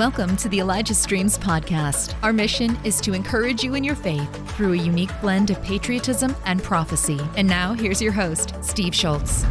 Welcome to the Elijah Streams podcast. Our mission is to encourage you in your faith through a unique blend of patriotism and prophecy. And now, here's your host, Steve Schultz.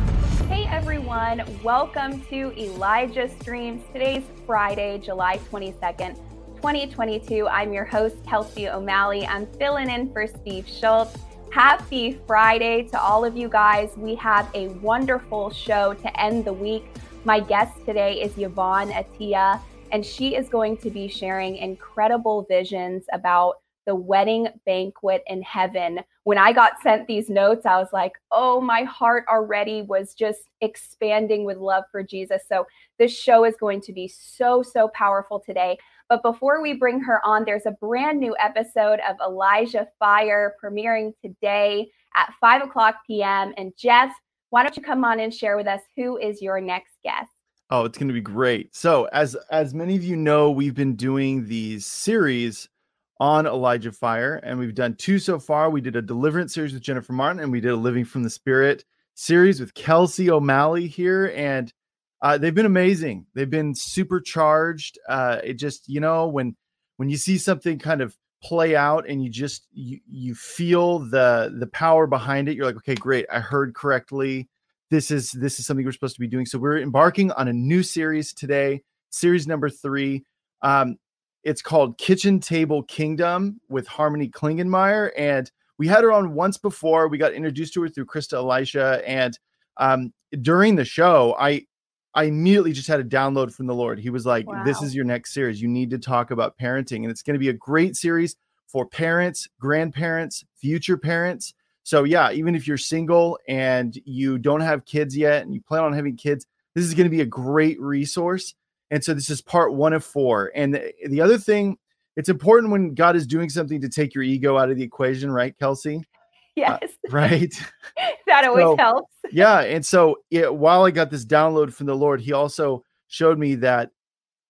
Hey everyone, welcome to Elijah Streams. Today's Friday, July 22nd, 2022. I'm your host, Kelsey O'Malley. I'm filling in for Steve Schultz. Happy Friday to all of you guys. We have a wonderful show to end the week. My guest today is Yvon Attia and she is going to be sharing incredible visions about the wedding banquet in heaven. When I got sent these notes, I was like, oh, my heart already was just expanding with love for Jesus. So, this show is going to be so, so powerful today. But before we bring her on, there's a brand new episode of Elijah Fire premiering today at 5 o'clock p.m. And Jeff, why don't you come on and share with us who is your next guest? Oh, it's going to be great. So, as as many of you know, we've been doing these series on Elijah Fire, and we've done two so far. We did a Deliverance series with Jennifer Martin, and we did a Living from the Spirit series with Kelsey O'Malley here, and uh, they've been amazing. They've been supercharged. Uh, it just you know when when you see something kind of play out and you just you you feel the the power behind it, you're like, okay, great, I heard correctly this is this is something we're supposed to be doing. So we're embarking on a new series today, series number three. Um, it's called Kitchen Table Kingdom with Harmony Klingenmeyer, and we had her on once before. We got introduced to her through Krista Elisha, and um, during the show, I I immediately just had a download from the Lord. He was like, wow. "This is your next series. You need to talk about parenting, and it's going to be a great series for parents, grandparents, future parents." So yeah, even if you're single and you don't have kids yet and you plan on having kids, this is going to be a great resource. And so this is part one of four. And the, the other thing, it's important when God is doing something to take your ego out of the equation, right, Kelsey? Yes. Uh, right. that always so, helps. yeah. And so yeah, while I got this download from the Lord, he also showed me that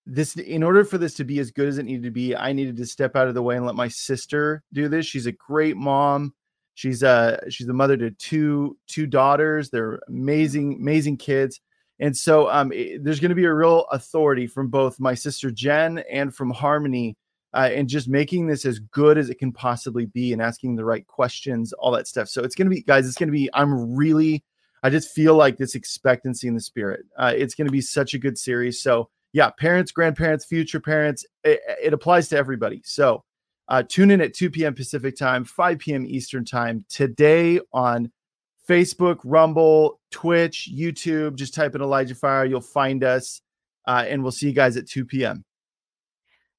this in order for this to be as good as it needed to be, I needed to step out of the way and let my sister do this. She's a great mom. She's a she's the mother to two two daughters. They're amazing amazing kids. And so um, it, there's going to be a real authority from both my sister Jen and from Harmony, uh, and just making this as good as it can possibly be, and asking the right questions, all that stuff. So it's going to be, guys. It's going to be. I'm really, I just feel like this expectancy in the spirit. Uh, it's going to be such a good series. So yeah, parents, grandparents, future parents, it, it applies to everybody. So uh, tune in at 2 p.m. Pacific time, 5 p.m. Eastern time today on Facebook, Rumble, Twitch, YouTube. Just type in Elijah Fire, you'll find us, uh, and we'll see you guys at 2 p.m.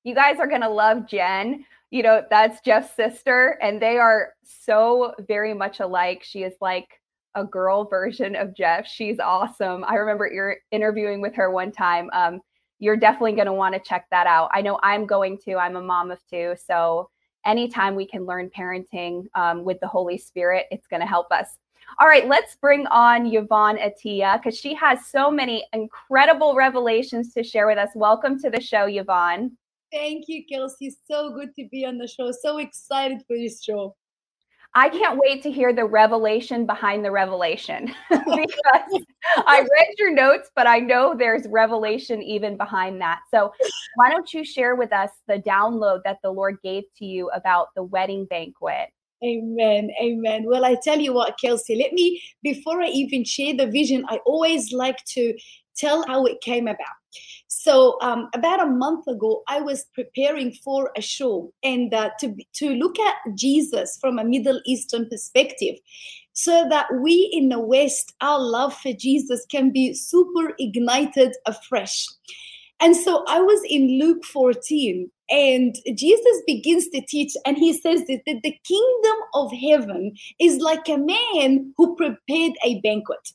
You guys are gonna love Jen. You know that's Jeff's sister, and they are so very much alike. She is like a girl version of Jeff. She's awesome. I remember you're interviewing with her one time. Um, you're definitely going to want to check that out. I know I'm going to. I'm a mom of two. So anytime we can learn parenting um, with the Holy Spirit, it's going to help us. All right, let's bring on Yvon Attia because she has so many incredible revelations to share with us. Welcome to the show, Yvon. Thank you, Kelsey. So good to be on the show. So excited for this show. I can't wait to hear the revelation behind the revelation because I read your notes, but I know there's revelation even behind that. So, why don't you share with us the download that the Lord gave to you about the wedding banquet? Amen. Amen. Well, I tell you what, Kelsey, let me, before I even share the vision, I always like to tell how it came about. So um, about a month ago, I was preparing for a show and uh, to to look at Jesus from a Middle Eastern perspective, so that we in the West, our love for Jesus can be super ignited afresh. And so I was in Luke 14, and Jesus begins to teach, and he says that the kingdom of heaven is like a man who prepared a banquet.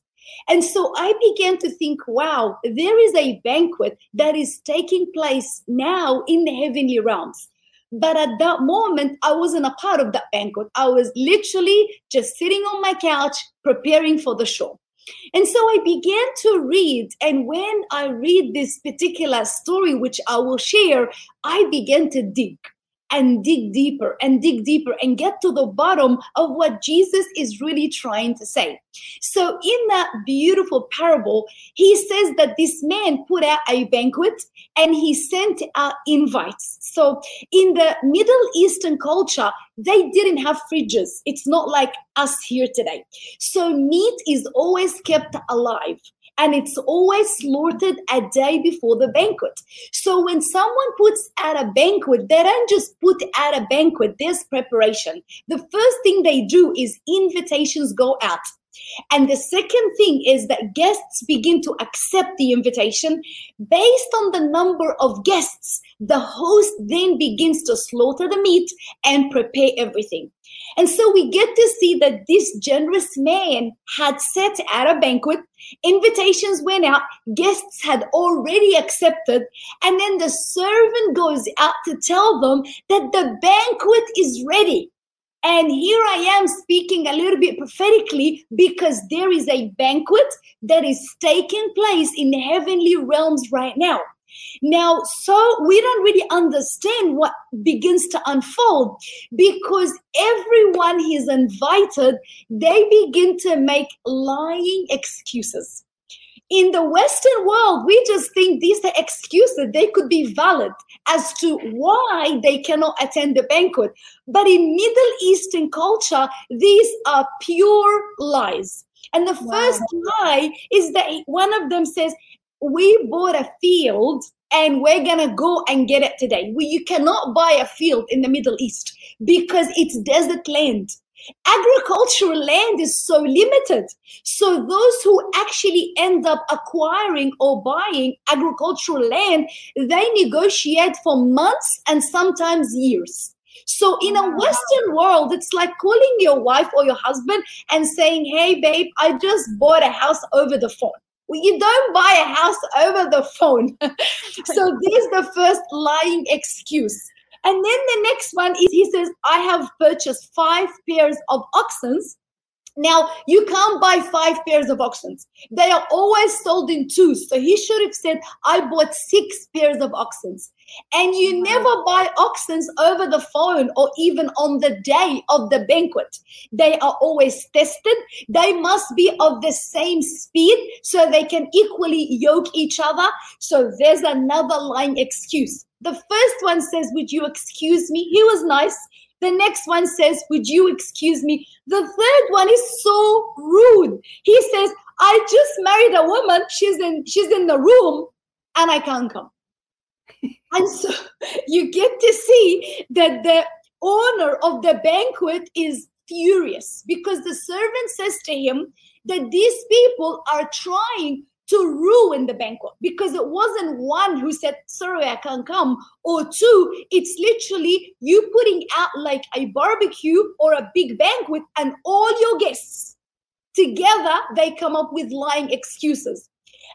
And so I began to think, wow, there is a banquet that is taking place now in the heavenly realms. But at that moment, I wasn't a part of that banquet. I was literally just sitting on my couch preparing for the show. And so I began to read. And when I read this particular story, which I will share, I began to dig. And dig deeper and dig deeper and get to the bottom of what Jesus is really trying to say. So, in that beautiful parable, he says that this man put out a banquet and he sent out invites. So, in the Middle Eastern culture, they didn't have fridges. It's not like us here today. So, meat is always kept alive and it's always slaughtered a day before the banquet. So when someone puts at a banquet, they don't just put at a banquet, there's preparation. The first thing they do is invitations go out. And the second thing is that guests begin to accept the invitation. Based on the number of guests, the host then begins to slaughter the meat and prepare everything. And so we get to see that this generous man had set at a banquet, invitations went out, guests had already accepted, and then the servant goes out to tell them that the banquet is ready. And here I am speaking a little bit prophetically because there is a banquet that is taking place in heavenly realms right now. Now, so we don't really understand what begins to unfold because everyone he's invited, they begin to make lying excuses. In the Western world, we just think these are excuses. They could be valid as to why they cannot attend the banquet. But in Middle Eastern culture, these are pure lies. And the wow. first lie is that one of them says, we bought a field and we're gonna go and get it today. We, you cannot buy a field in the Middle East because it's desert land. Agricultural land is so limited. So those who actually end up acquiring or buying agricultural land, they negotiate for months and sometimes years. So in a mm. Western world, it's like calling your wife or your husband and saying, Hey, babe, I just bought a house over the phone. Well, you don't buy a house over the phone. so this is the first lying excuse. And then the next one is he says, I have purchased five pairs of oxen now, you can't buy five pairs of oxen. They are always sold in twos. So he should have said, I bought six pairs of oxen. And you never buy oxen over the phone or even on the day of the banquet. They are always tested. They must be of the same speed so they can equally yoke each other. So there's another lying excuse. The first one says, Would you excuse me? He was nice. The next one says, Would you excuse me? The third one is so rude. He says, I just married a woman. She's in she's in the room and I can't come. and so you get to see that the owner of the banquet is furious because the servant says to him that these people are trying to ruin the banquet because it wasn't one who said, Sorry, I can't come, or two, it's literally you putting out like a barbecue or a big banquet, and all your guests together they come up with lying excuses.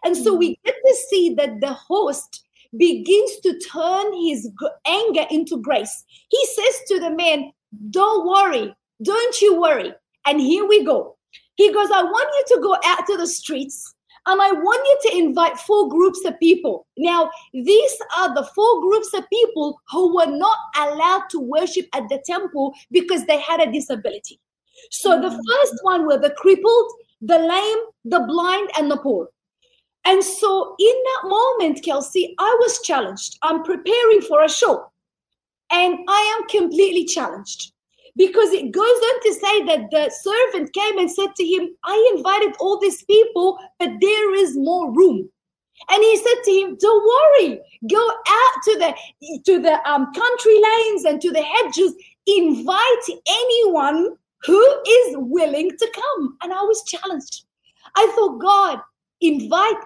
And so we get to see that the host begins to turn his anger into grace. He says to the man, Don't worry, don't you worry. And here we go. He goes, I want you to go out to the streets and I want you to invite four groups of people. Now, these are the four groups of people who were not allowed to worship at the temple because they had a disability. So the mm. first one were the crippled, the lame, the blind, and the poor. And so in that moment, Kelsey, I was challenged. I'm preparing for a show and I am completely challenged because it goes on to say that the servant came and said to him, I invited all these people, but there is more room. And he said to him, Don't worry, go out to the to the um, country lanes and to the hedges, invite anyone who is willing to come. And I was challenged. I thought, God, invite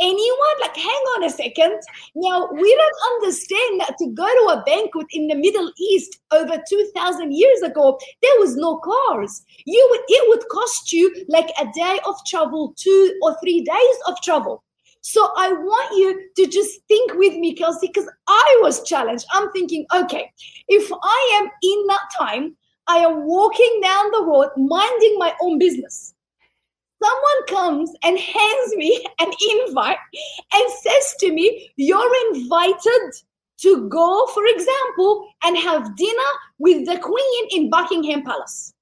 anyone? Like, hang on a second. Now, we don't understand that to go to a banquet in the Middle East over 2,000 years ago, there was no cars. You would, it would cost you like a day of travel, two or three days of travel. So I want you to just think with me, Kelsey, because I was challenged. I'm thinking, okay, if I am in that time, I am walking down the road, minding my own business someone comes and hands me an invite and says to me, You're invited to go, for example, and have dinner with the Queen in Buckingham Palace.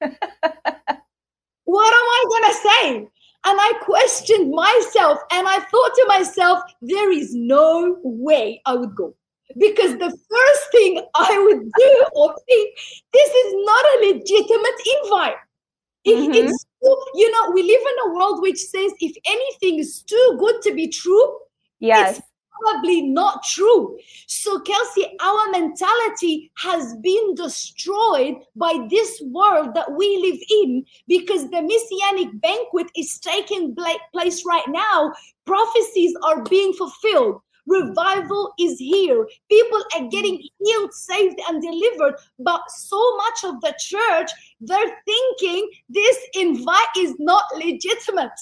what am I going to say? And I questioned myself and I thought to myself, there is no way I would go. Because the first thing I would do or think, this is not a legitimate invite. Mm-hmm. It's you know, we live in a world which says if anything is too good to be true, yes, probably not true. So, Kelsey, our mentality has been destroyed by this world that we live in because the messianic banquet is taking place right now. Prophecies are being fulfilled. Revival is here. People are getting healed, saved, and delivered. But so much of the church, they're thinking this invite is not legitimate.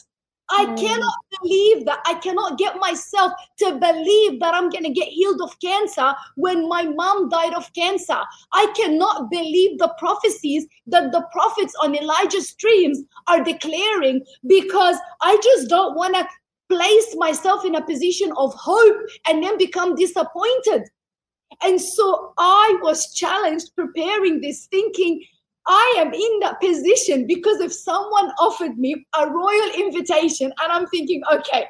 I mm. cannot believe that. I cannot get myself to believe that I'm going to get healed of cancer when my mom died of cancer. I cannot believe the prophecies that the prophets on Elijah's streams are declaring because I just don't want to place myself in a position of hope and then become disappointed. And so I was challenged preparing this, thinking, I am in that position because if someone offered me a royal invitation and I'm thinking, okay,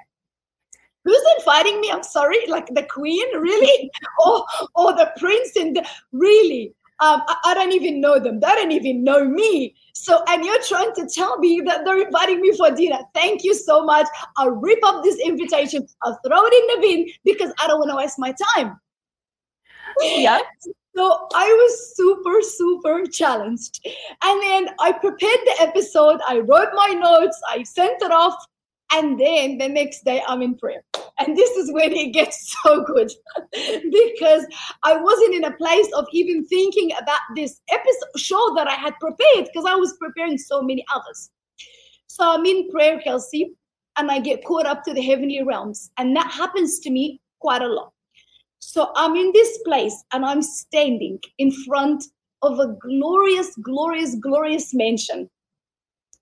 who's inviting me? I'm sorry, like the queen, really? or or the prince and the, really? Um, I, I, don't even know them. They don't even know me. So, and you're trying to tell me that they're inviting me for dinner. Thank you so much. I'll rip up this invitation. I'll throw it in the bin because I don't want to waste my time. Yeah. So I was super, super challenged. And then I prepared the episode, I wrote my notes, I sent it off, and then the next day I'm in prayer. And this is when it gets so good because I wasn't in a place of even thinking about this episode show that I had prepared because I was preparing so many others. So I'm in prayer, Kelsey, and I get caught up to the heavenly realms. And that happens to me quite a lot. So I'm in this place and I'm standing in front of a glorious, glorious, glorious mansion.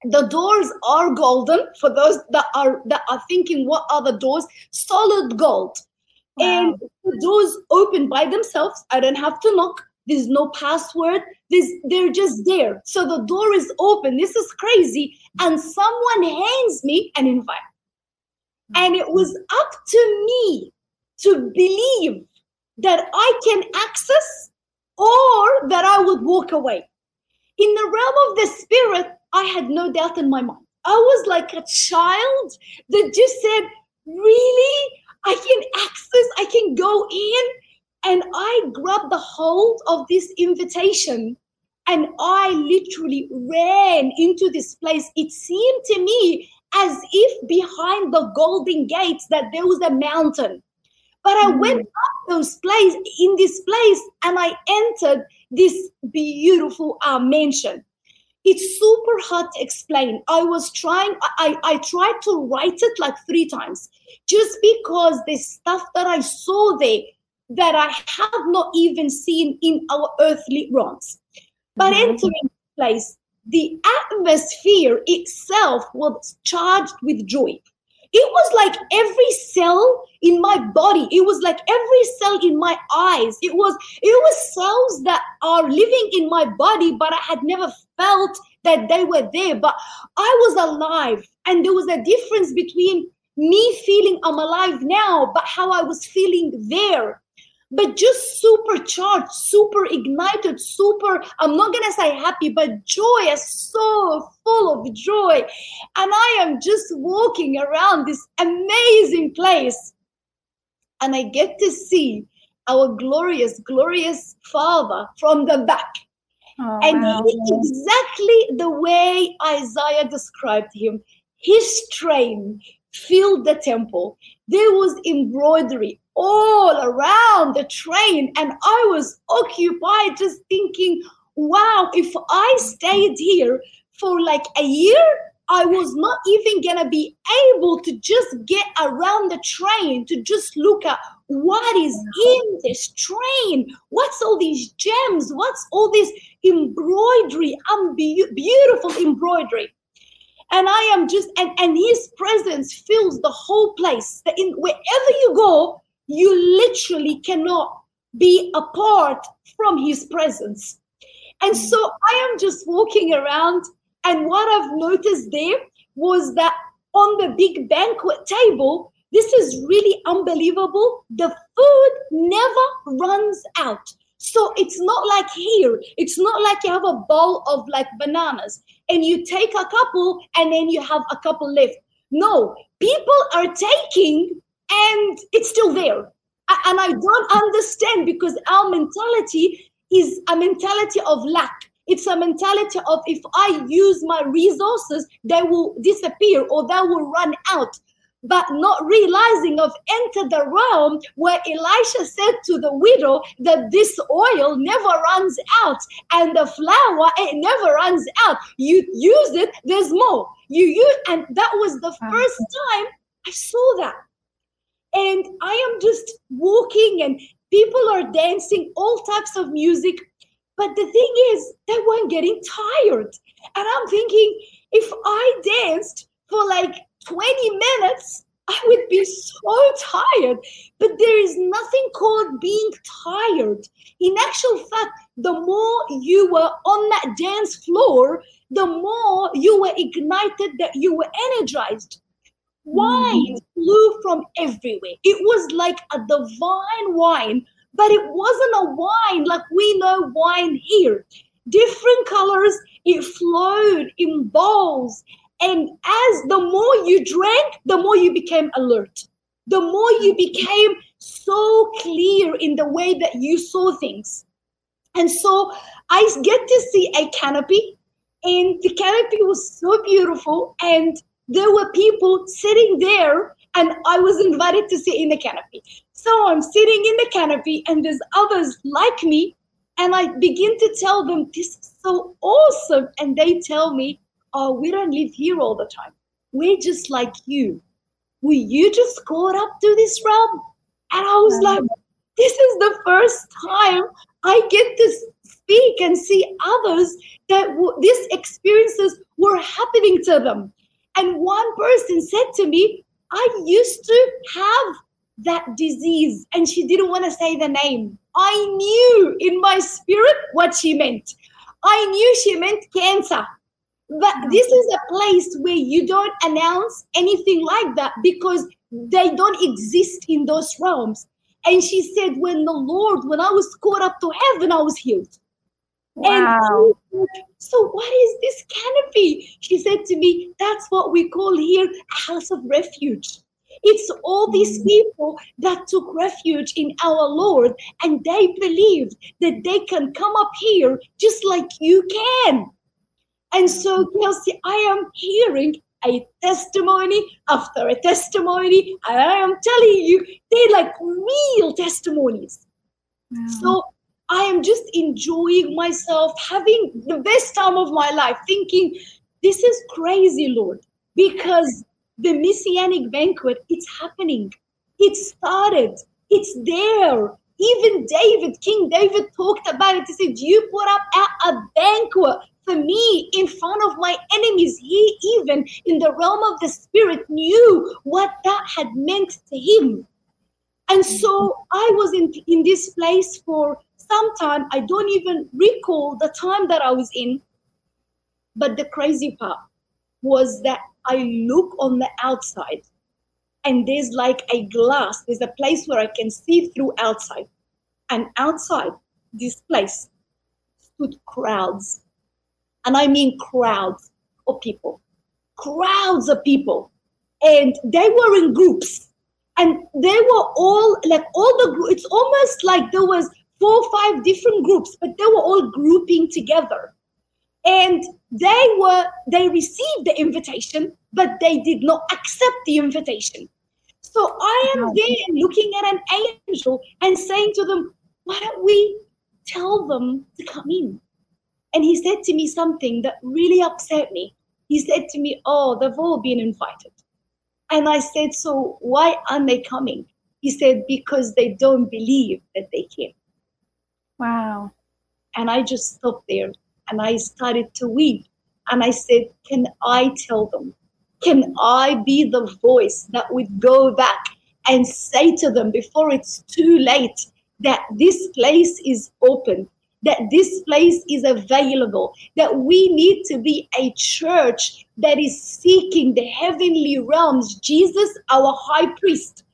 The doors are golden for those that are that are thinking, what are the doors? Solid gold. Wow. And the doors open by themselves. I don't have to knock. There's no password. There's, they're just there. So the door is open. This is crazy. And someone hands me an invite. And it was up to me to believe that I can access or that I would walk away. In the realm of the spirit, I had no doubt in my mind. I was like a child that just said, Really? I can access, I can go in. And I grabbed the hold of this invitation and I literally ran into this place. It seemed to me as if behind the golden gates that there was a mountain but I went mm. up those place in this place and I entered this beautiful uh, mansion. It's super hard to explain. I was trying, I, I tried to write it like three times just because the stuff that I saw there that I have not even seen in our earthly realms. But mm-hmm. entering the place, the atmosphere itself was charged with joy it was like every cell in my body. It was like every cell in my eyes. It was it was cells that are living in my body but i had never felt that they were there. But i was alive and there was a difference between me feeling i'm alive now but how i was feeling there but just supercharged, super ignited, super, I'm not going to say happy, but joy, is so full of joy. And I am just walking around this amazing place. And I get to see our glorious, glorious Father from the back. Oh, and wow. exactly the way Isaiah described him, his train filled the temple. There was embroidery all around the train. And I was occupied just thinking, wow, if I stayed here for like a year, I was not even gonna be able to just get around the train to just look at what is in this train. What's all these gems? What's all this embroidery? Um, be- beautiful embroidery and I am just and and His presence fills the whole place. In wherever you go, you literally cannot be apart from his presence. And so I am just walking around, and what I've noticed there was that on the big banquet table, this is really unbelievable. The food never runs out. So it's not like here. It's not like you have a bowl of like bananas and you take a couple and then you have a couple left. No, people are taking and it's still there. And I don't understand because our mentality is a mentality of lack. It's a mentality of if I use my resources, they will disappear or they will run out. But not realizing of enter the realm where Elisha said to the widow that this oil never runs out and the flour it never runs out. You use it, there's more. You use, and that was the first time I saw that. And I am just walking and people are dancing, all types of music. But the thing is, they weren't getting tired. And I'm thinking, if I danced for like 20 minutes, I would be so tired. But there is nothing called being tired. In actual fact, the more you were on that dance floor, the more you were ignited, that you were energized. Wine flew from everywhere. It was like a divine wine, but it wasn't a wine like we know wine here. Different colors, it flowed in bowls. And as the more you drank, the more you became alert. The more you became so clear in the way that you saw things. And so I get to see a canopy, and the canopy was so beautiful. And there were people sitting there and I was invited to sit in the canopy. So I'm sitting in the canopy and there's others like me and I begin to tell them this is so awesome and they tell me, "Oh, we don't live here all the time. We're just like you. Will you just caught up to this realm?" And I was like, "This is the first time I get to speak and see others that w- these experiences were happening to them." And one person said to me, I used to have that disease. And she didn't want to say the name. I knew in my spirit what she meant. I knew she meant cancer. But mm. this is a place where you don't announce anything like that because they don't exist in those realms. And she said, When the Lord, when I was caught up to heaven, I was healed. Wow. And so, what is this canopy? She said to me, That's what we call here a house of refuge. It's all these Mm. people that took refuge in our Lord and they believed that they can come up here just like you can. And so, Kelsey, I am hearing a testimony after a testimony, I am telling you, they're like real testimonies. So I am just enjoying myself, having the best time of my life, thinking, this is crazy, Lord, because the messianic banquet, it's happening. It started. It's there. Even David, King David talked about it. He said, You put up a, a banquet for me in front of my enemies. He, even in the realm of the spirit, knew what that had meant to him. And so I was in, in this place for some time. I don't even recall the time that I was in. But the crazy part was that I look on the outside and there's like a glass, there's a place where I can see through outside. And outside this place stood crowds. And I mean crowds of people, crowds of people. And they were in groups and they were all like all the it's almost like there was four or five different groups but they were all grouping together. And they were they received the invitation but they did not accept the invitation. So i am there looking at an angel and saying to them why don't we tell them to come in? And he said to me something that really upset me. He said to me oh they've all been invited. And I said, So why aren't they coming? He said, Because they don't believe that they can. Wow. And I just stopped there and I started to weep. And I said, Can I tell them? Can I be the voice that would go back and say to them before it's too late that this place is open that this place is available, that we need to be a church that is seeking the heavenly realms. Jesus, our high priest,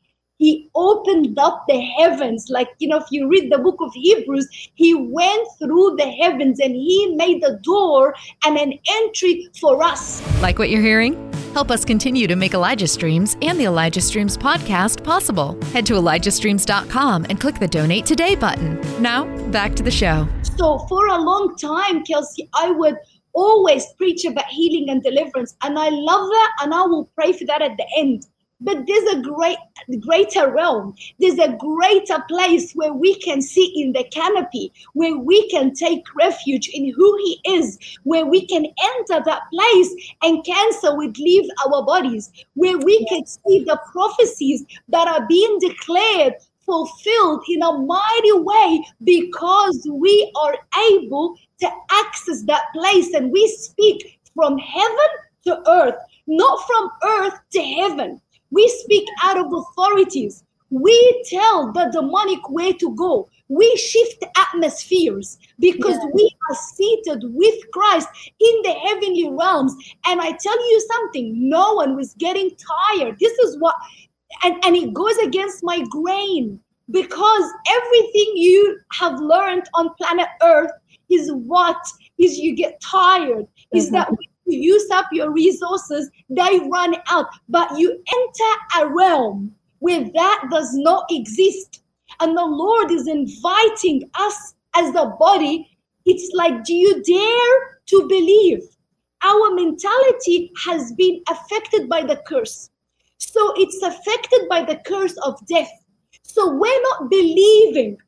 he opened up the heavens. Like, you know, if you read the book of Hebrews, he went through the heavens and he made a door and an entry for us. Like what you're hearing? Help us continue to make Elijah Streams and the Elijah Streams podcast possible. Head to ElijahStreams.com and click the Donate Today button. Now, back to the show. So, for a long time, Kelsey, I would always preach about healing and deliverance. And I love that. And I will pray for that at the end. But there's a great, greater realm. There's a greater place where we can sit in the canopy, where we can take refuge in who He is, where we can enter that place and cancel with leave our bodies, where we can see the prophecies that are being declared fulfilled in a mighty way because we are able to access that place and we speak from heaven to earth, not from earth to heaven. We speak out of authorities. We tell the demonic way to go. We shift atmospheres because yeah. we are seated with Christ in the heavenly realms. And I tell you something, no one was getting tired. This is what, and, and it goes against my grain because everything you have learned on planet Earth is what is you get tired, mm-hmm. is that you use up your resources, they run out. But you enter a realm where that does not exist. And the Lord is inviting us as the body. It's like, do you dare to believe? Our mentality has been affected by the curse. So it's affected by the curse of death. So we're not believing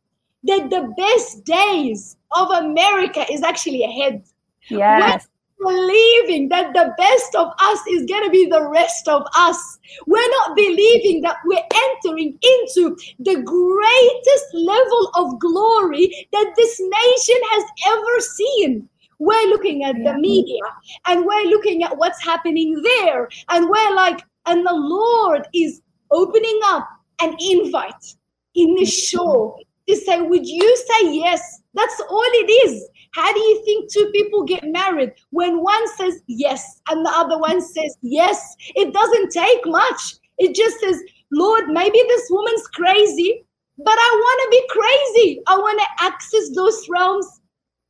that the best days of America is actually ahead. Yes believing that the best of us is going to be the rest of us. We're not believing that we're entering into the greatest level of glory that this nation has ever seen. We're looking at the media and we're looking at what's happening there. And we're like, and the Lord is opening up an invite in the show to say, Would you say yes? That's all it is. How do you think two people get married when one says yes and the other one says yes? It doesn't take much. It just says, Lord, maybe this woman's crazy, but I want to be crazy. I want to access those realms.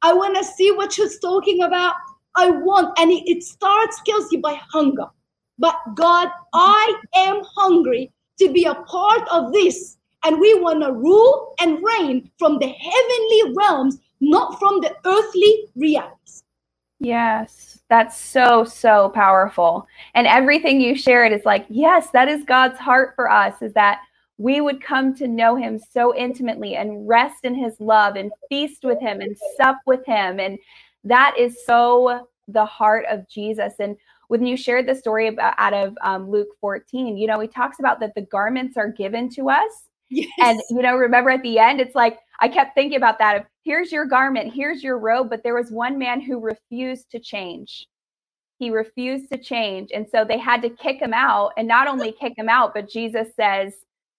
I want to see what she's talking about. I want, and it, it starts, Kelsey, by hunger. But God, I am hungry to be a part of this. And we want to rule and reign from the heavenly realms not from the earthly realities. Yes, that's so, so powerful. And everything you shared is like, yes, that is God's heart for us, is that we would come to know him so intimately and rest in his love and feast with him and sup with him. And that is so the heart of Jesus. And when you shared the story about out of um, Luke 14, you know, he talks about that the garments are given to us. Yes. And, you know, remember at the end, it's like, I kept thinking about that. Of, here's your garment, here's your robe. But there was one man who refused to change. He refused to change. And so they had to kick him out. And not only kick him out, but Jesus says,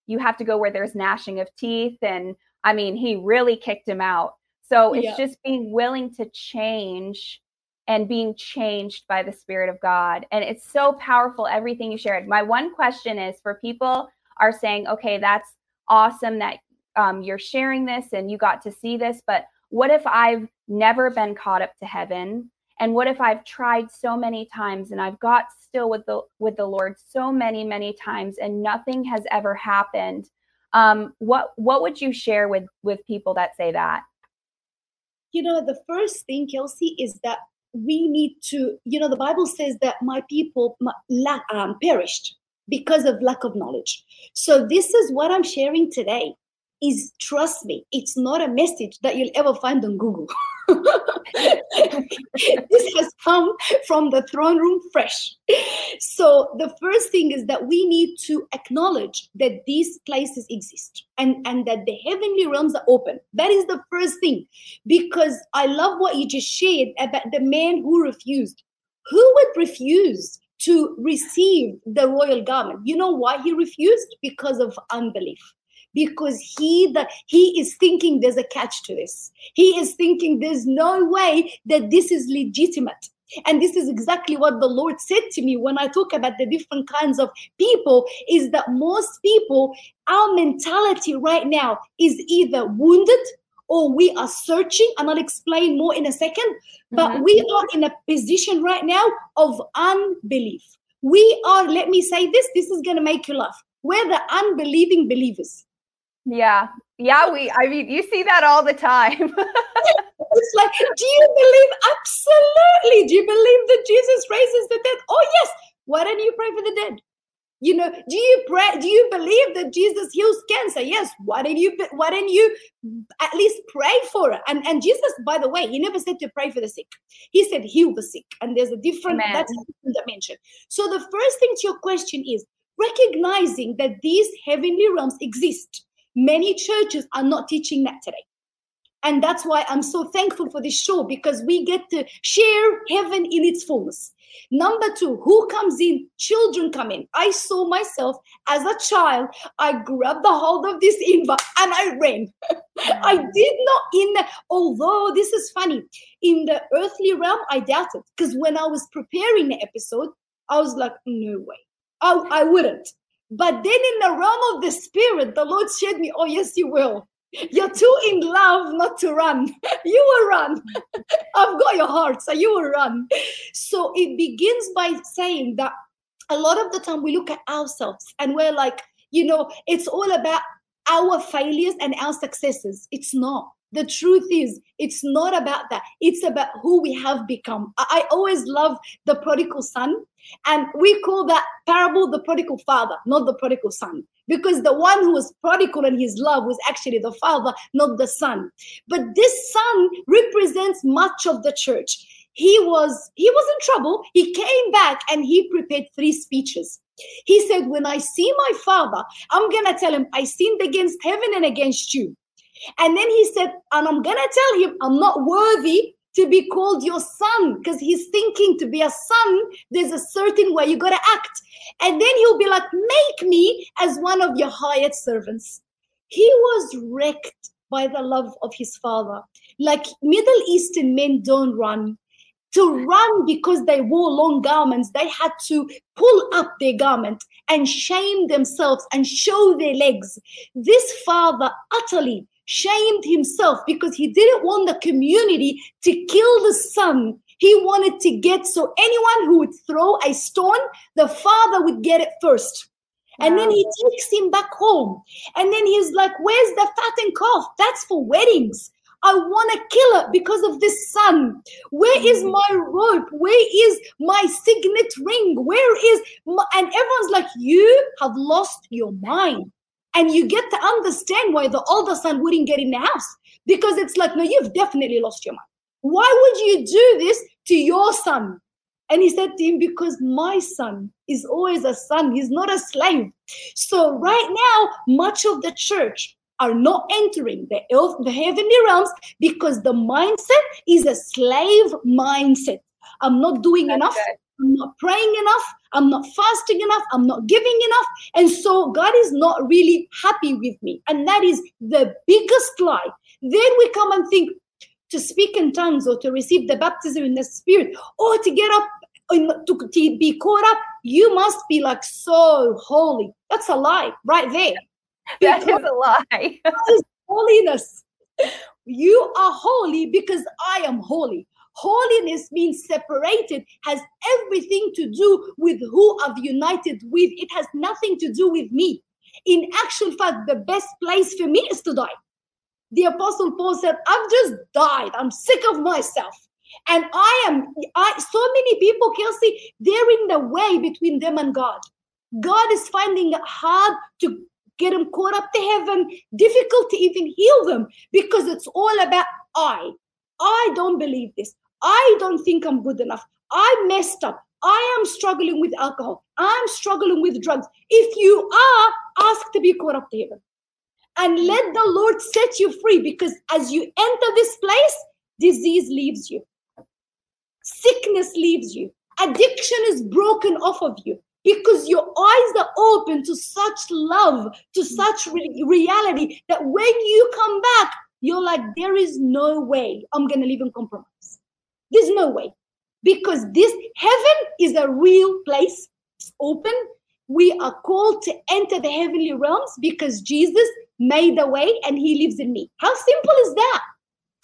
you have to go where there's gnashing of teeth. And I mean, he really kicked him out. So it's yeah. just being willing to change and being changed by the Spirit of God. And it's so powerful, everything you shared. My one question is for people are saying, okay, that's awesome that um, you're sharing this and you got to see this, but what if I've never been caught up to heaven? And what if I've tried so many times and I've got still with the with the Lord so many many times and nothing has ever happened? Um, what what would you share with with people that say that? You know, the first thing, Kelsey, is that we need to. You know, the Bible says that my people um, perished because of lack of knowledge. So this is what I'm sharing today is trust me, it's not a message that you'll ever find on Google. this has come from the throne room fresh. So the first thing is that we need to acknowledge that these places exist and, and that the heavenly realms are open. That is the first thing. Because I love what you just shared about the man who refused. Who would refuse to receive the royal garment. You know why he refused? Because of unbelief because he the he is thinking there's a catch to this. He is thinking there's no way that this is legitimate. And this is exactly what the lord said to me when i talk about the different kinds of people is that most people our mentality right now is either wounded or we are searching and i'll explain more in a 2nd but mm-hmm. we are in a position right now of unbelief. We are let me say this this is going to make you laugh. We're the unbelieving believers yeah. Yeah, we I mean you see that all the time. it's like, do you believe absolutely? Do you believe that Jesus raises the dead? Oh yes. Why don't you pray for the dead? You know, do you pray? Do you believe that Jesus heals cancer? Yes. Why don't you? Why don't you at least pray for it? And and Jesus, by the way, he never said to pray for the sick. He said heal the sick. And there's a different Amen. that's a different dimension. So the first thing to your question is recognizing that these heavenly realms exist Many churches are not teaching that today. And that's why I'm so thankful for this show because we get to share heaven in its fullness. Number two, who comes in? Children come in. I saw myself as a child. I grabbed the hold of this invite and I ran. I did not in the, although this is funny, in the earthly realm, I doubted because when I was preparing the episode, I was like, no way. I, I wouldn't. But then in the realm of the spirit, the Lord showed me, oh, yes, you will. You're too in love not to run. you will run. I've got your heart, so you will run. So it begins by saying that a lot of the time we look at ourselves and we're like, you know, it's all about our failures and our successes. It's not. The truth is, it's not about that. It's about who we have become. I, always love the prodigal son, and we call that parable the prodigal father, not the prodigal son, because the one who was prodigal in his love was actually the father, not the son. But this son represents much of the church. He was he was in trouble. He came back and he prepared three speeches. He said, When I see my father, I'm going to tell him, I sinned against heaven and against you. And then he said, and I'm going to tell him, I'm not worthy to be called your son because he's thinking to be a son, there's a certain way you got to act. And then he'll be like, make me as one of your hired servants. He was wrecked by the love of his father. Like Middle Eastern men don't run. To run because they wore long garments, they had to pull up their garment and shame themselves and show their legs. This father utterly shamed himself because he didn't want the community to kill the son. He wanted to get so anyone who would throw a stone, the father would get it first. And then he takes him back home. And then he's like, Where's the fattened calf? That's for weddings. I want to kill it because of this son. Where is mm. my rope? Where is my signet ring? Where is my... and everyone's like, You have lost your mind. And you get to understand why the older son wouldn't get in the house because it's like, no, you've definitely lost your mind. Why would you do this to your son? And he said to him, Because my son is always a son, he's not a slave. So, right now, much of the church are not entering the, earth, the heavenly realms because the mindset is a slave mindset. I'm not doing That's enough. Good. I'm not praying enough. I'm not fasting enough. I'm not giving enough. And so God is not really happy with me. And that is the biggest lie. Then we come and think to speak in tongues or to receive the baptism in the spirit or to get up to, to be caught up, you must be like so holy. That's a lie right there. That is a lie. that is holiness. You are holy because I am holy. Holiness means separated, has everything to do with who I've united with. It has nothing to do with me. In actual fact, the best place for me is to die. The Apostle Paul said, I've just died. I'm sick of myself. And I am, I so many people, Kelsey, they're in the way between them and God. God is finding it hard to get them caught up to heaven, difficult to even heal them because it's all about I. I don't believe this. I don't think I'm good enough. I messed up. I am struggling with alcohol. I'm struggling with drugs. If you are, ask to be caught up to heaven. And let the Lord set you free because as you enter this place, disease leaves you, sickness leaves you, Addiction is broken off of you because your eyes are open to such love, to such re- reality that when you come back, you're like, there is no way I'm going to live in compromise. There's no way. Because this heaven is a real place, it's open. We are called to enter the heavenly realms because Jesus made the way and he lives in me. How simple is that?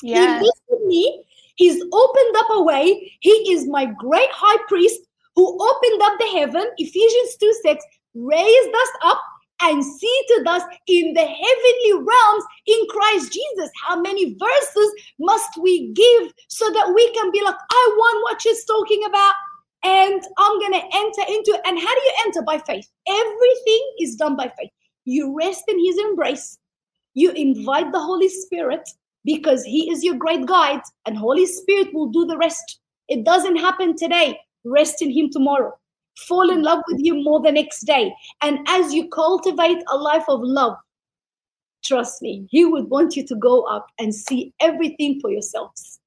Yes. He lives in me. He's opened up a way. He is my great high priest who opened up the heaven, Ephesians 2 6, raised us up and seated us in the heavenly realms in Christ Jesus. How many verses must we give so that we can be like, I want what she's talking about? And I'm going to enter into it. And how do you enter? By faith. Everything is done by faith. You rest in his embrace. You invite the Holy Spirit because he is your great guide, and Holy Spirit will do the rest. It doesn't happen today. Rest in him tomorrow fall in love with you more the next day. And as you cultivate a life of love, trust me, he would want you to go up and see everything for yourselves.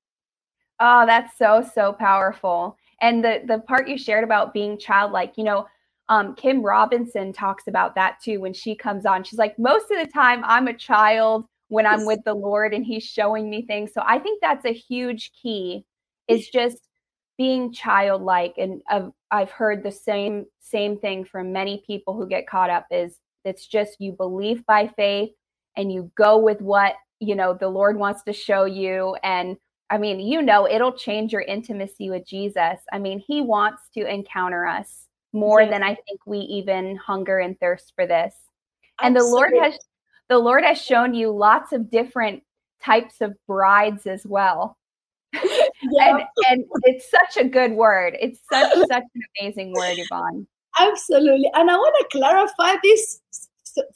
Oh, that's so, so powerful. And the the part you shared about being childlike, you know, um, Kim Robinson talks about that too when she comes on. She's like, most of the time I'm a child when I'm with the Lord and He's showing me things. So I think that's a huge key is just being childlike and uh, i've heard the same same thing from many people who get caught up is it's just you believe by faith and you go with what you know the lord wants to show you. And i mean you know it'll change your intimacy with jesus. I mean he wants to encounter us more than i think we even hunger and thirst for this. And the lord has the lord has shown you lots of different types of brides as well yeah. and, and it's such a good word. It's such such an amazing word, Yvon. Absolutely. And I want to clarify this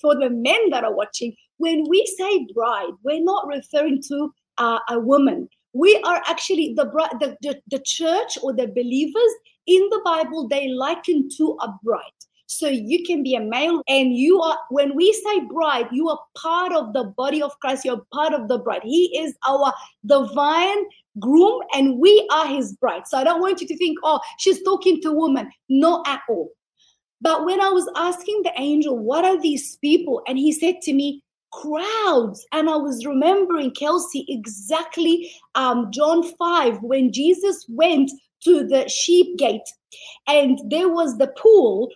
for the men that are watching. When we say bride, we're not referring to uh, a woman. We are actually the, the, the the church or the believers in the Bible. They liken to a bride. So you can be a male and you are, when we say bride, you are part of the body of Christ. You're part of the bride. He is our divine groom and we are his bride. So I don't want you to think, oh, she's talking to woman. Not at all. But when I was asking the angel, what are these people? And he said to me, crowds. And I was remembering, Kelsey, exactly um, John 5, when Jesus went to the sheep gate and there was the pool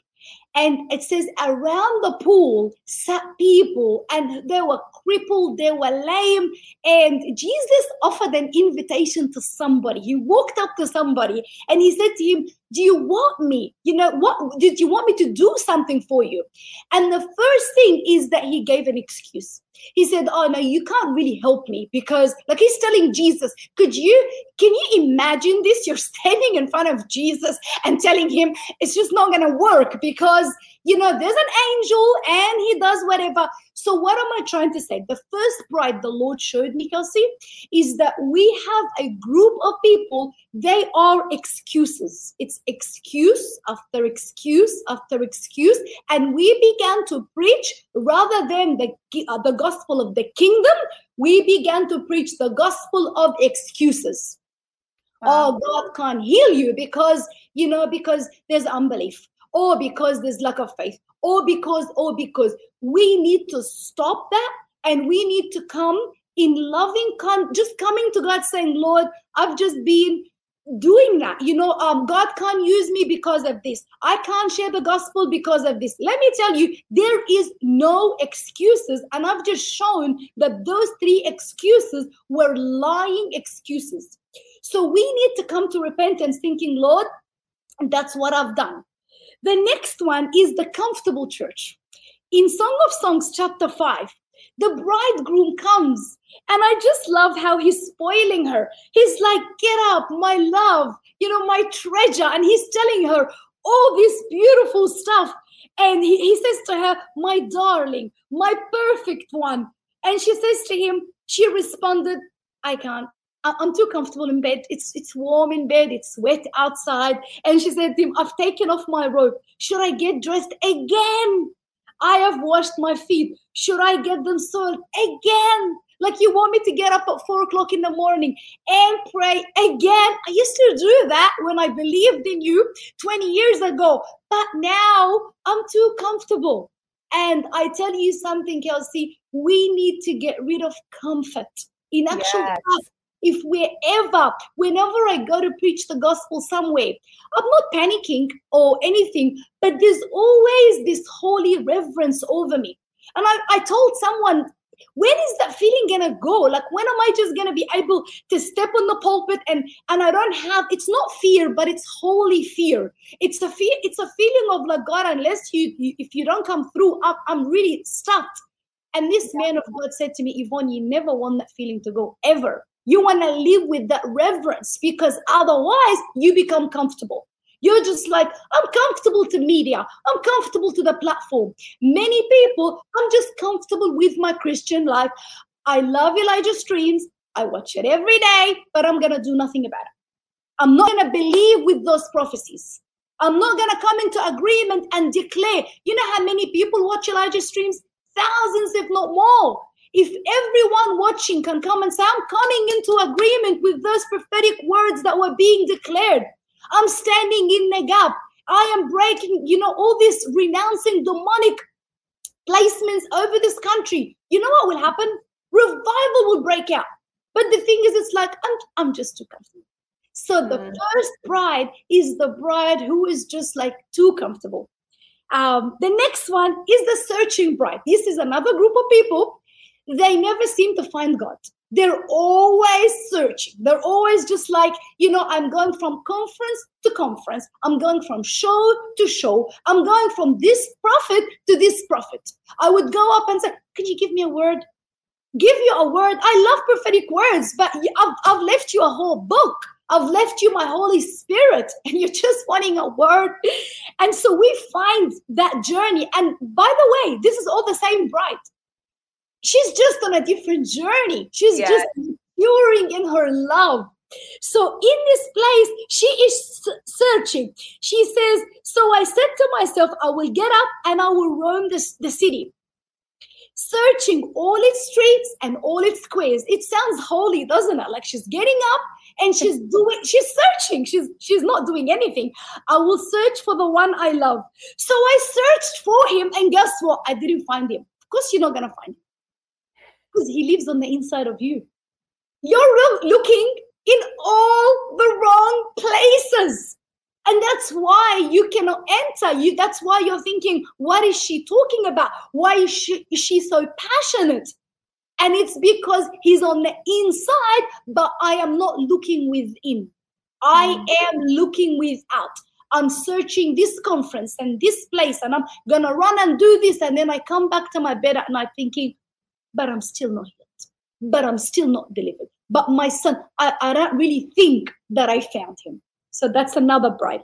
and it says around the pool sat people and they were crippled, they were lame. And Jesus offered an invitation to somebody. He walked up to somebody and he said to him, Do you want me? You know, what did you want me to do something for you? And the first thing is that he gave an excuse. He said, Oh no, you can't really help me because like he's telling Jesus, could you can you imagine this? You're standing in front of Jesus and telling him it's just not gonna work because you know, there's an angel and he does whatever. So, what am I trying to say? The first bride the Lord showed me, Kelsey, is that we have a group of people, they are excuses. It's excuse after excuse after excuse. And we began to preach rather than the, uh, the gospel of the kingdom, we began to preach the gospel of excuses. Wow. Oh, God can't heal you because, you know, because there's unbelief or because there's lack of faith, or because, or because we need to stop that and we need to come in loving, con- just coming to God saying, Lord, I've just been doing that. You know um god can't use me because of this. I can't share the gospel because of this. Let me tell you there is no excuses and i've just shown that those three excuses were lying excuses. So we need to come to repentance thinking lord that's what i've done. The next one is the comfortable church. In Song of Songs, chapter 5, the bridegroom comes, and I just love how he's spoiling her. He's like, Get up, my love, you know, my treasure. And he's telling her all this beautiful stuff. And he, he says to her, My darling, my perfect one. And she says to him, She responded, I can't. I'm too comfortable in bed. It's it's warm in bed. It's wet outside. And she said to him, I've taken off my robe. Should I get dressed again? I have washed my feet. Should I get them soiled again? Like you want me to get up at four o'clock in the morning and pray again. I used to do that when I believed in you 20 years ago, but now I'm too comfortable. And I tell you something, Kelsey, we need to get rid of comfort. In actual yes. fact, if we're ever, whenever I go to preach the gospel somewhere, I'm not panicking or anything, but there's always this holy reverence over me. And I, I told someone, when is that feeling gonna go? Like when am I just gonna be able to step on the pulpit and and I don't have it's not fear, but it's holy fear. It's a fear, it's a feeling of like God, unless you, you if you don't come through, I'm, I'm really stuck. And this man of God said to me, Yvon, you never want that feeling to go ever. You want to live with that reverence because otherwise you become comfortable. You're just like, I'm comfortable to media. I'm comfortable to the platform. Many people, I'm just comfortable with my Christian life. I love Elijah Streams. I watch it every day, but I'm going to do nothing about it. I'm not going to believe with those prophecies. I'm not going to come into agreement and declare. You know how many people watch Elijah Streams? Thousands, if not more. If everyone watching can come and say, I'm coming into agreement with those prophetic words that were being declared, I'm standing in the gap. I am breaking, you know, all this renouncing demonic placements over this country. You know what will happen? Revival will break out. But the thing is, it's like, I'm, I'm just too comfortable. So the mm. first bride is the bride who is just like too comfortable. Um, the next one is the searching bride. This is another group of people. They never seem to find God. They're always searching. They're always just like, you know, I'm going from conference to conference. I'm going from show to show. I'm going from this prophet to this prophet. I would go up and say, Could you give me a word? Give you a word. I love prophetic words, but I've, I've left you a whole book. I've left you my Holy Spirit, and you're just wanting a word. And so we find that journey. And by the way, this is all the same bride she's just on a different journey. She's yes. just maturing in her love. So in this place, she is searching. She says, So I said to myself, I will get up and I will roam this, the city, searching all its streets and all its squares. It sounds holy, doesn't it? Like she's getting up and she's doing, she's searching. She's she's not doing anything. I will search for the one I love. So I searched for him, and guess what? I didn't find him. Of course, you're not gonna find him because he lives on the inside of you. You're looking in all the wrong places. And that's why you cannot enter. You that's why you're thinking, what is she talking about? Why is she, is she so passionate? And it's because he's on the inside, but I am not looking within. I mm. am looking without. I'm searching this conference and this place, and I'm gonna run and do this. And then I come back to my bed at night thinking, but I'm still not healed, but I'm still not delivered. But my son, I, I don't really think that I found him. So that's another bride.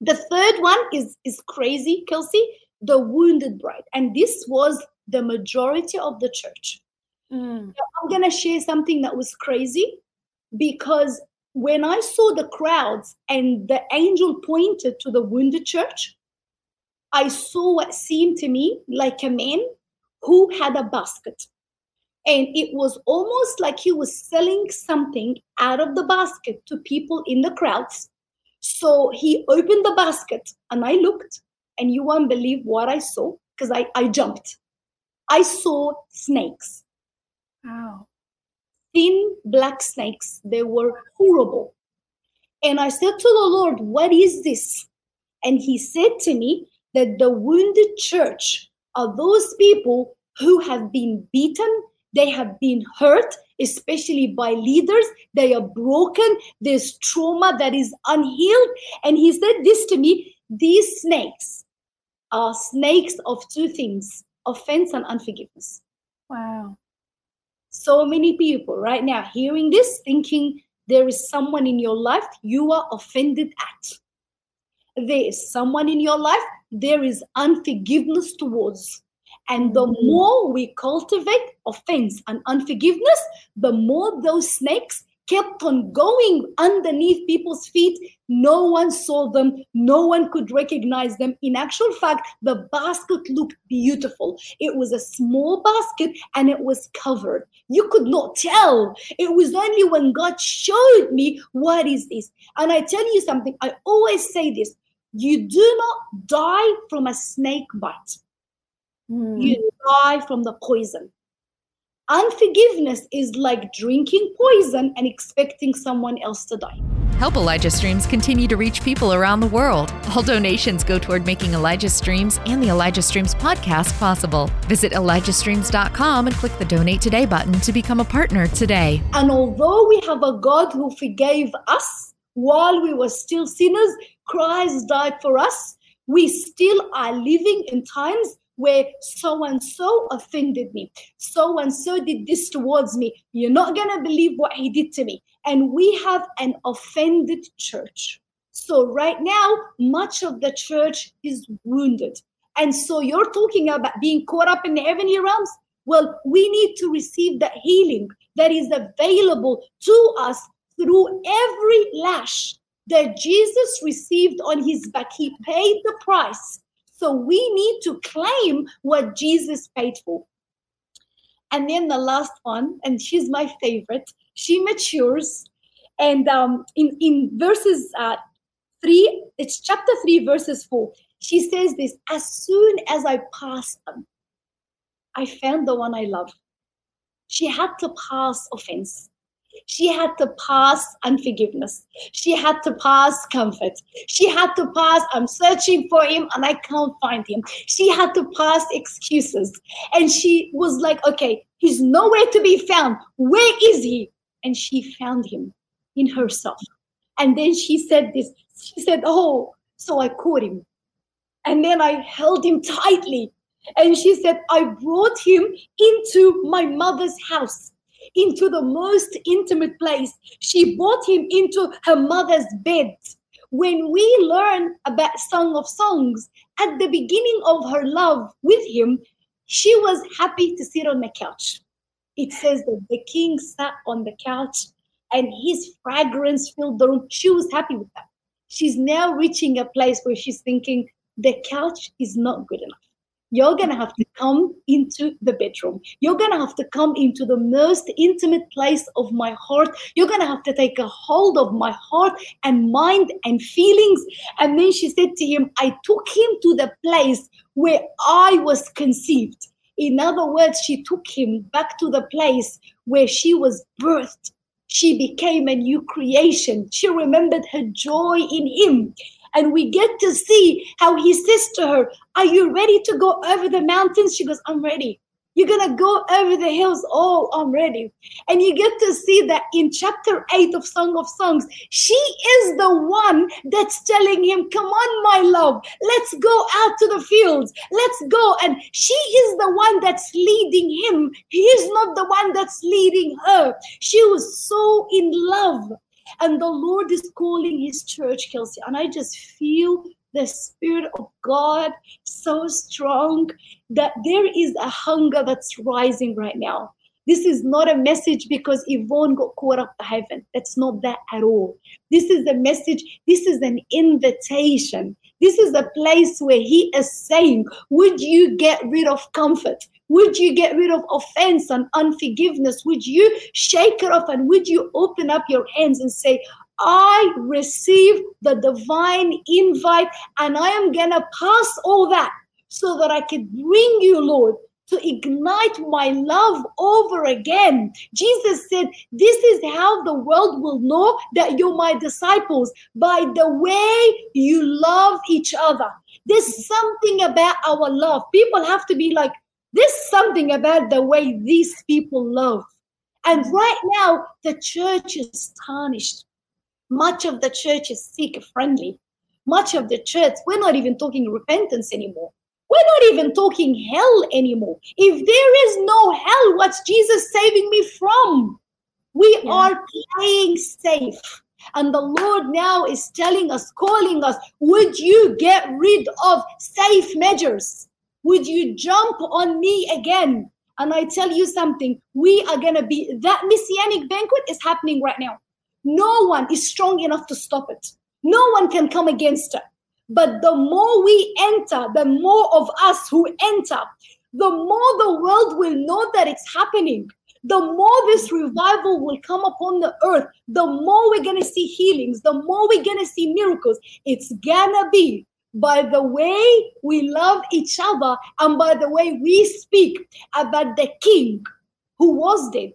The third one is, is crazy, Kelsey, the wounded bride. And this was the majority of the church. Mm. I'm going to share something that was crazy because when I saw the crowds and the angel pointed to the wounded church, I saw what seemed to me like a man who had a basket. And it was almost like he was selling something out of the basket to people in the crowds. So he opened the basket and I looked, and you won't believe what I saw because I, I jumped. I saw snakes. Wow. Thin black snakes. They were horrible. And I said to the Lord, What is this? And he said to me that the wounded church are those people who have been beaten, they have been hurt, especially by leaders. They are broken. There's trauma that is unhealed. And he said this to me these snakes are snakes of two things offense and unforgiveness. Wow. So many people right now hearing this, thinking there is someone in your life you are offended at. There is someone in your life there is unforgiveness towards. And the mm-hmm. more we cultivate offense and unforgiveness, the more those snakes kept on going underneath people's feet. No one saw them, no one could recognize them. In actual fact, the basket looked beautiful. It was a small basket and it was covered. You could not tell. It was only when God showed me what is this. And I tell you something, I always say this you do not die from a snake bite, mm. you die from the poison. Unforgiveness is like drinking poison and expecting someone else to die. Help Elijah Streams continue to reach people around the world. All donations go toward making Elijah Streams and the Elijah Streams podcast possible. Visit ElijahStreams.com and click the Donate Today button to become a partner today. And although we have a God who forgave us while we were still sinners, Christ died for us. We still are living in times where so and so offended me, so and so did this towards me. You're not going to believe what he did to me. And we have an offended church. So, right now, much of the church is wounded. And so, you're talking about being caught up in the heavenly realms. Well, we need to receive the healing that is available to us through every lash that Jesus received on his back. He paid the price so we need to claim what Jesus paid for. And then the last one, and she's my favorite, she matures. And um, in, in verses uh, 3, it's chapter 3, verses 4, she says this As soon as I passed them, I found the one I love. She had to pass offense. She had to pass unforgiveness. She had to pass comfort. She had to pass, I'm searching for him and I can't find him. She had to pass excuses. And she was like, okay, he's nowhere to be found. Where is he? And she found him in herself. And then she said this. She said, oh, so I caught him. And then I held him tightly. And she said, I brought him into my mother's house into the most intimate place. She brought him into her mother's bed. When we learn about Song of Songs, at the beginning of her love with him, she was happy to sit on the couch. It says that the king sat on the couch and his fragrance filled the room. She was happy with that. She's now reaching a place where she's thinking, the couch is not good enough you're going to have to come into the bedroom. You're going to have to come into the most intimate place of my heart. You're going to have to take a hold of my heart and mind and feelings. And then she said to him, I took him to the place where I was conceived. In other words, she took him back to the place where she was birthed. She became a new creation. She remembered her joy in him and we get to see how he says to her, Are you ready to go over the mountains? She goes, I'm ready. You're going to go over the hills. Oh, I'm ready. And you get to see that in chapter 8 of Song of Songs, she is the one that's telling him, Come on, my love, let's go out to the fields. Let's go. And she is the one that's leading him. He is not the one that's leading her. She was so in love and the Lord is calling his church, Kelsey. And I just feel the Spirit of God so strong that there is a hunger that's rising right now. This is not a message because Yvon got caught up to heaven. That's not that at all. This is a message, this is an invitation. This is a place where He is saying, Would you get rid of comfort? Would you get rid of offense and unforgiveness? Would you shake it off and would you open up your hands and say, I receive the divine invite and I am going to pass all that so that I can bring you, Lord, to ignite my love over again. Jesus said, This is how the world will know that you're my disciples by the way you love each other. There's something about our love. People have to be like, there's something about the way these people love. And right now, the church is tarnished. Much of the church is seeker friendly. Much of the church, we're not even talking repentance anymore. We're not even talking hell anymore. If there is no hell, what's Jesus saving me from? We yeah. are playing safe. And the Lord now is telling us, calling us, would you get rid of safe measures? Would you jump on me again? And I tell you something, we are going to be, that messianic banquet is happening right now. No one is strong enough to stop it. No one can come against it. But the more we enter, the more of us who enter, the more the world will know that it's happening. The more this revival will come upon the earth, the more we're going to see healings, the more we're going to see miracles. It's going to be by the way we love each other and by the way we speak about the king who was dead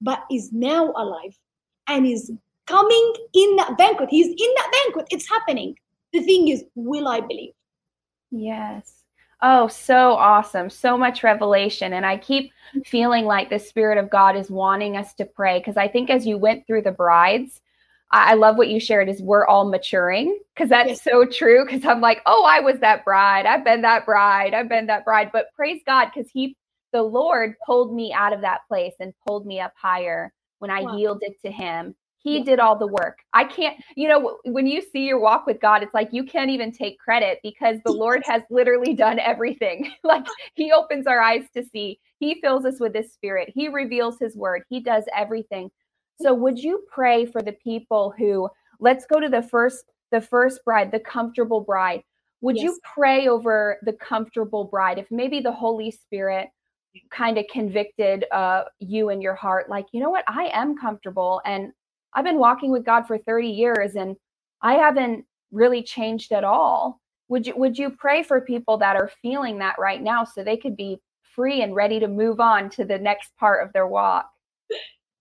but is now alive and is coming in that banquet. He's in that banquet. It's happening. The thing is, will I believe? Yes. Oh, so awesome. So much revelation. And I keep feeling like the Spirit of God is wanting us to pray because I think as you went through the brides, I love what you shared is we're all maturing because that's yes. so true. Because I'm like, oh, I was that bride. I've been that bride. I've been that bride. But praise God because He, the Lord, pulled me out of that place and pulled me up higher when I wow. yielded to Him. He yeah. did all the work. I can't, you know, when you see your walk with God, it's like you can't even take credit because the Lord has literally done everything. like He opens our eyes to see, He fills us with His Spirit, He reveals His word, He does everything. So would you pray for the people who let's go to the first the first bride, the comfortable bride. Would yes. you pray over the comfortable bride if maybe the Holy Spirit kind of convicted uh, you in your heart like, you know what? I am comfortable and I've been walking with God for 30 years and I haven't really changed at all. Would you would you pray for people that are feeling that right now so they could be free and ready to move on to the next part of their walk?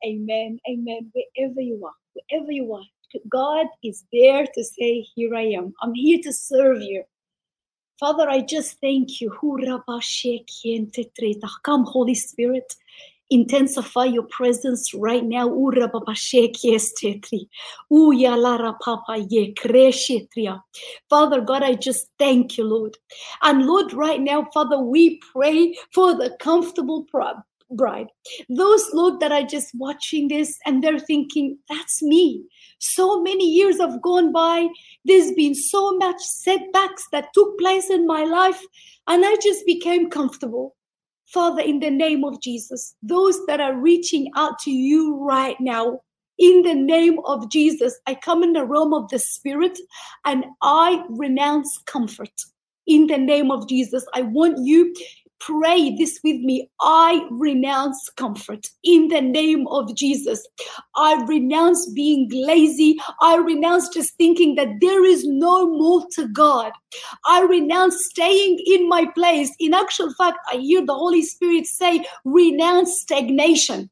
Amen. Amen. Wherever you are, wherever you are, God is there to say, Here I am. I'm here to serve you. Father, I just thank you. Come, Holy Spirit, intensify your presence right now. Father God, I just thank you, Lord. And Lord, right now, Father, we pray for the comfortable bride. Those, Lord, that are just watching this and they're thinking, that's me. So many years have gone by. There's been so much setbacks that took place in my life, and I just became comfortable. Father, in the name of Jesus, those that are reaching out to you right now, in the name of Jesus, I come in the realm of the Spirit and I renounce comfort. In the name of Jesus, I want you Pray this with me. I renounce comfort in the name of Jesus. I renounce being lazy. I renounce just thinking that there is no more to God. I renounce staying in my place. In actual fact, I hear the Holy Spirit say, renounce stagnation.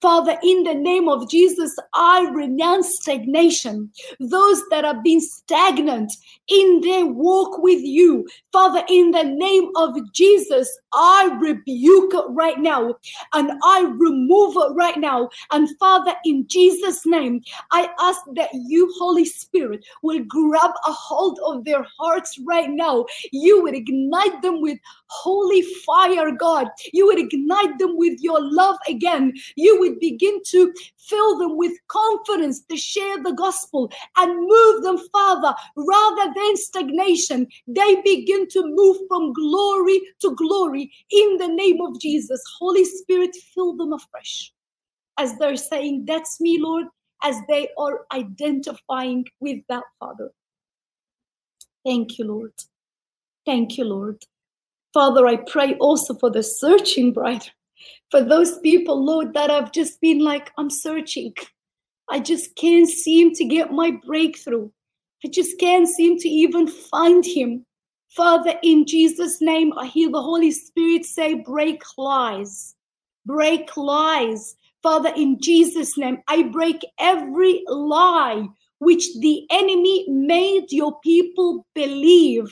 Father, in the name of Jesus, I renounce stagnation. Those that have been stagnant in their walk with you, Father, in the name of Jesus, I rebuke right now and I remove it right now. And Father, in Jesus' name, I ask that you, Holy Spirit, will grab a hold of their hearts right now. You would ignite them with holy fire, God. You would ignite them with your love again. You would begin to fill them with confidence to share the gospel and move them, Father, rather than stagnation. They begin to move from glory to glory in the name of Jesus. Holy Spirit, fill them afresh as they're saying, That's me, Lord, as they are identifying with that, Father. Thank you, Lord. Thank you, Lord. Father, I pray also for the searching bride, for those people, Lord, that have just been like, I'm searching. I just can't seem to get my breakthrough. I just can't seem to even find him. Father, in Jesus' name, I hear the Holy Spirit say, break lies. Break lies. Father, in Jesus' name, I break every lie which the enemy made your people believe.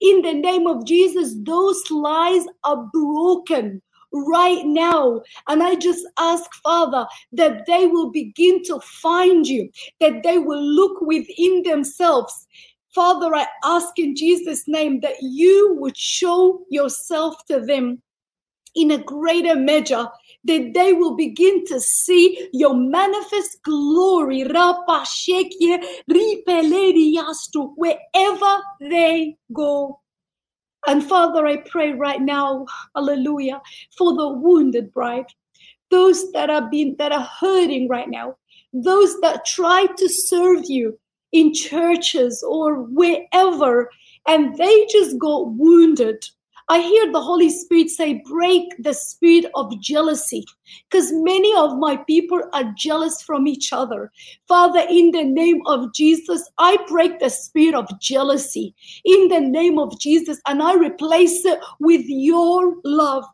In the name of Jesus, those lies are broken right now. And I just ask, Father, that they will begin to find you, that they will look within themselves. Father, I ask in Jesus' name that you would show yourself to them in a greater measure, that they will begin to see your manifest glory wherever they go. And Father, I pray right now, hallelujah, for the wounded bride, those that are being that are hurting right now, those that try to serve you in churches or wherever, and they just got wounded. I hear the Holy Spirit say, break the spirit of jealousy, because many of my people are jealous from each other. Father, in the name of Jesus, I break the spirit of jealousy in the name of Jesus, and I replace it with your love.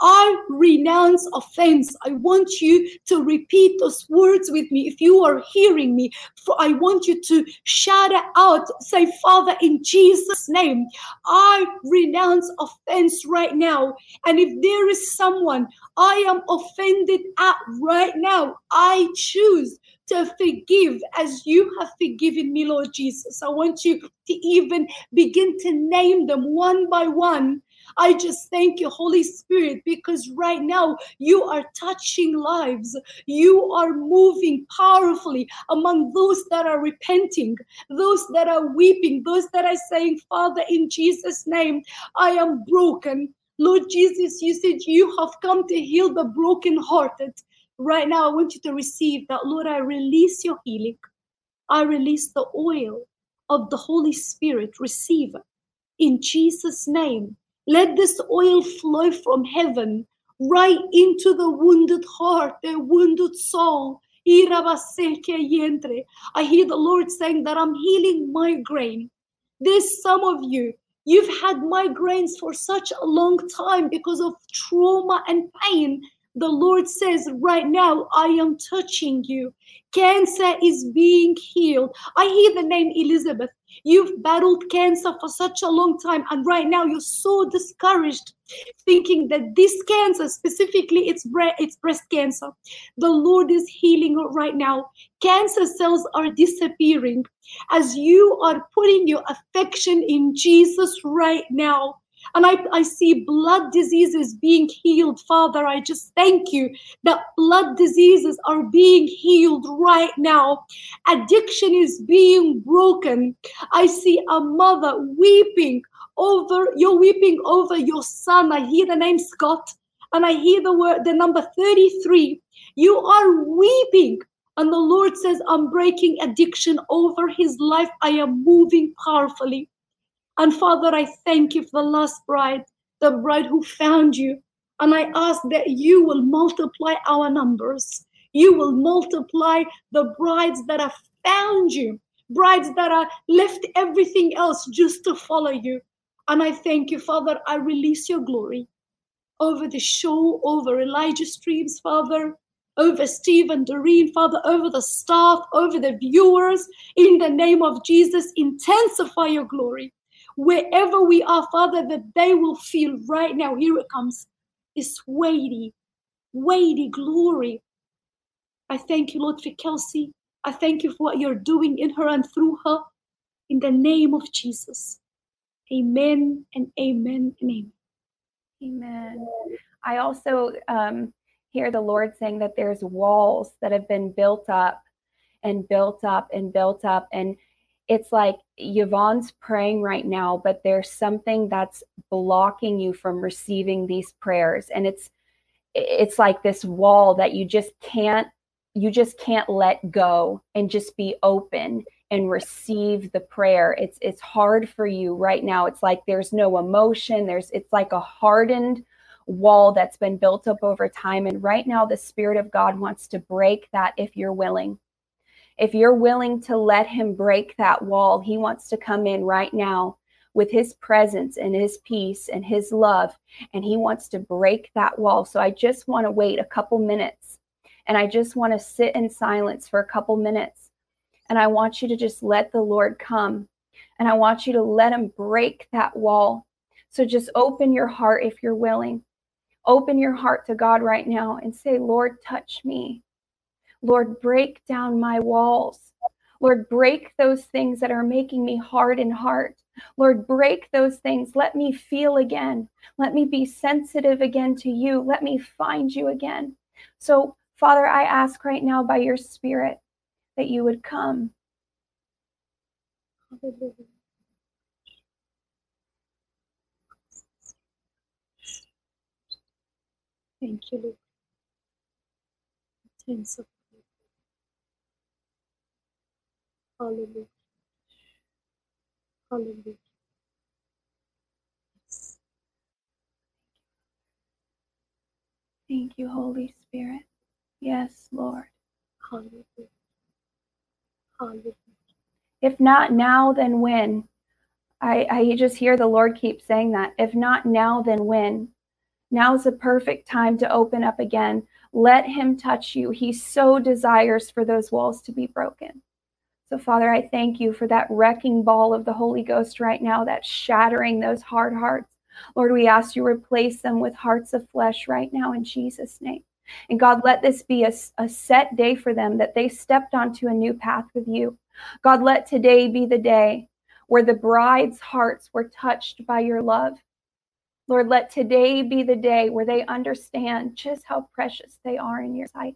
I renounce offense. I want you to repeat those words with me. If you are hearing me, For I want you to shout out. Say, Father, in Jesus' name, I renounce offense right now. And if there is someone I am offended at right now, I choose to forgive as you have forgiven me, Lord Jesus. I want you to even begin to name them one by one I just thank you, Holy Spirit, because right now you are touching lives. You are moving powerfully among those that are repenting, those that are weeping, those that are saying, Father, in Jesus' name, I am broken. Lord Jesus, you said you have come to heal the brokenhearted. Right now, I want you to receive that. Lord, I release your healing. I release the oil of the Holy Spirit. Receive in Jesus' name. Let this oil flow from heaven right into the wounded heart, the wounded soul. I hear the Lord saying that I'm healing migraine. There's some of you, you've had migraines for such a long time because of trauma and pain. The Lord says, right now, I am touching you. Cancer is being healed. I hear the name Elizabeth. You've battled cancer for such a long time, and right now you're so discouraged, thinking that this cancer, specifically it's, bre- it's breast cancer, the Lord is healing right now. Cancer cells are disappearing as you are putting your affection in Jesus right now. And I, I see blood diseases being healed. Father, I just thank you that blood diseases are being healed right now. Addiction is being broken. I see a mother weeping over, you're weeping over your son. I hear the name Scott and I hear the word, the number 33. You are weeping and the Lord says, I'm breaking addiction over his life. I am moving powerfully. And Father, I thank you for the last bride, the bride who found you. And I ask that you will multiply our numbers. You will multiply the brides that have found you, brides that are left everything else just to follow you. And I thank you, Father. I release your glory over the show, over Elijah Streams, Father, over Steve and Doreen, Father, over the staff, over the viewers. In the name of Jesus, intensify your glory wherever we are, Father, that they will feel right now. Here it comes this weighty, weighty glory. I thank you, Lord, for Kelsey. I thank you for what you're doing in her and through her. In the name of Jesus. Amen and amen and amen. Amen. I also um, hear the Lord saying that there's walls that have been built up and built up and built up. And it's like Yvon's praying right now, but there's something that's blocking you from receiving these prayers. And it's it's like this wall that you just can't you just can't let go and just be open and receive the prayer. It's it's hard for you right now. It's like there's no emotion. There's it's like a hardened wall that's been built up over time and right now the spirit of God wants to break that if you're willing if you're willing to let him break that wall, he wants to come in right now with his presence and his peace and his love, and he wants to break that wall. So I just want to wait a couple minutes and I just want to sit in silence for a couple minutes. And I want you to just let the Lord come and I want you to let him break that wall. So just open your heart if you're willing. Open your heart to God right now and say, Lord, touch me. Lord, break down my walls. Lord, break those things that are making me hard in heart. Lord, break those things. Let me feel again. Let me be sensitive again to you. Let me find you again. So, Father, I ask right now by your Spirit that you would come. Thank you, Lord. Sense Hallelujah. Hallelujah. Yes. Thank you, Holy Spirit. Yes, Lord. Hallelujah. Hallelujah. If not now, then when? I, I just hear the Lord keep saying that. If not now, then when? Now is the perfect time to open up again. Let Him touch you. He so desires for those walls to be broken. So, Father, I thank you for that wrecking ball of the Holy Ghost right now that's shattering those hard hearts. Lord, we ask you replace them with hearts of flesh right now in Jesus' name. And God, let this be a, a set day for them that they stepped onto a new path with you. God, let today be the day where the bride's hearts were touched by your love. Lord, let today be the day where they understand just how precious they are in your sight.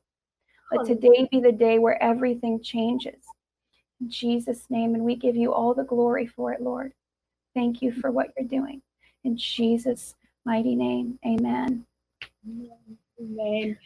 Let today be the day where everything changes. In Jesus' name, and we give you all the glory for it, Lord. Thank you for what you're doing. In Jesus' mighty name, amen. Amen.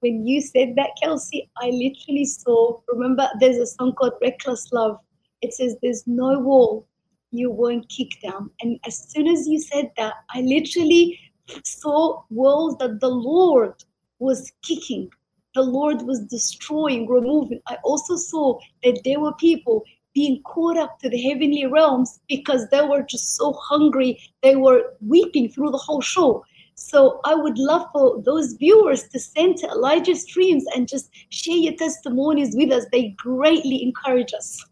When you said that, Kelsey, I literally saw, remember, there's a song called Reckless Love. It says, There's no wall you won't kick down. And as soon as you said that, I literally saw walls that the Lord was kicking, the Lord was destroying, removing. I also saw that there were people being caught up to the heavenly realms because they were just so hungry. They were weeping through the whole show. So I would love for those viewers to send to Elijah Streams and just share your testimonies with us. They greatly encourage us.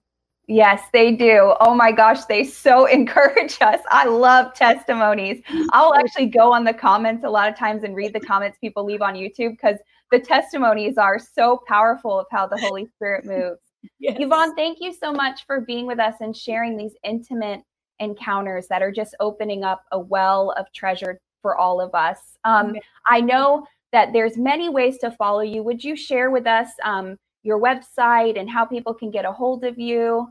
Yes, they do. Oh my gosh, they so encourage us. I love testimonies. I'll actually go on the comments a lot of times and read the comments people leave on YouTube because the testimonies are so powerful of how the Holy Spirit moves. Yes. Yvon, thank you so much for being with us and sharing these intimate encounters that are just opening up a well of treasure for all of us. Um, I know that there's many ways to follow you. Would you share with us um, your website and how people can get a hold of you?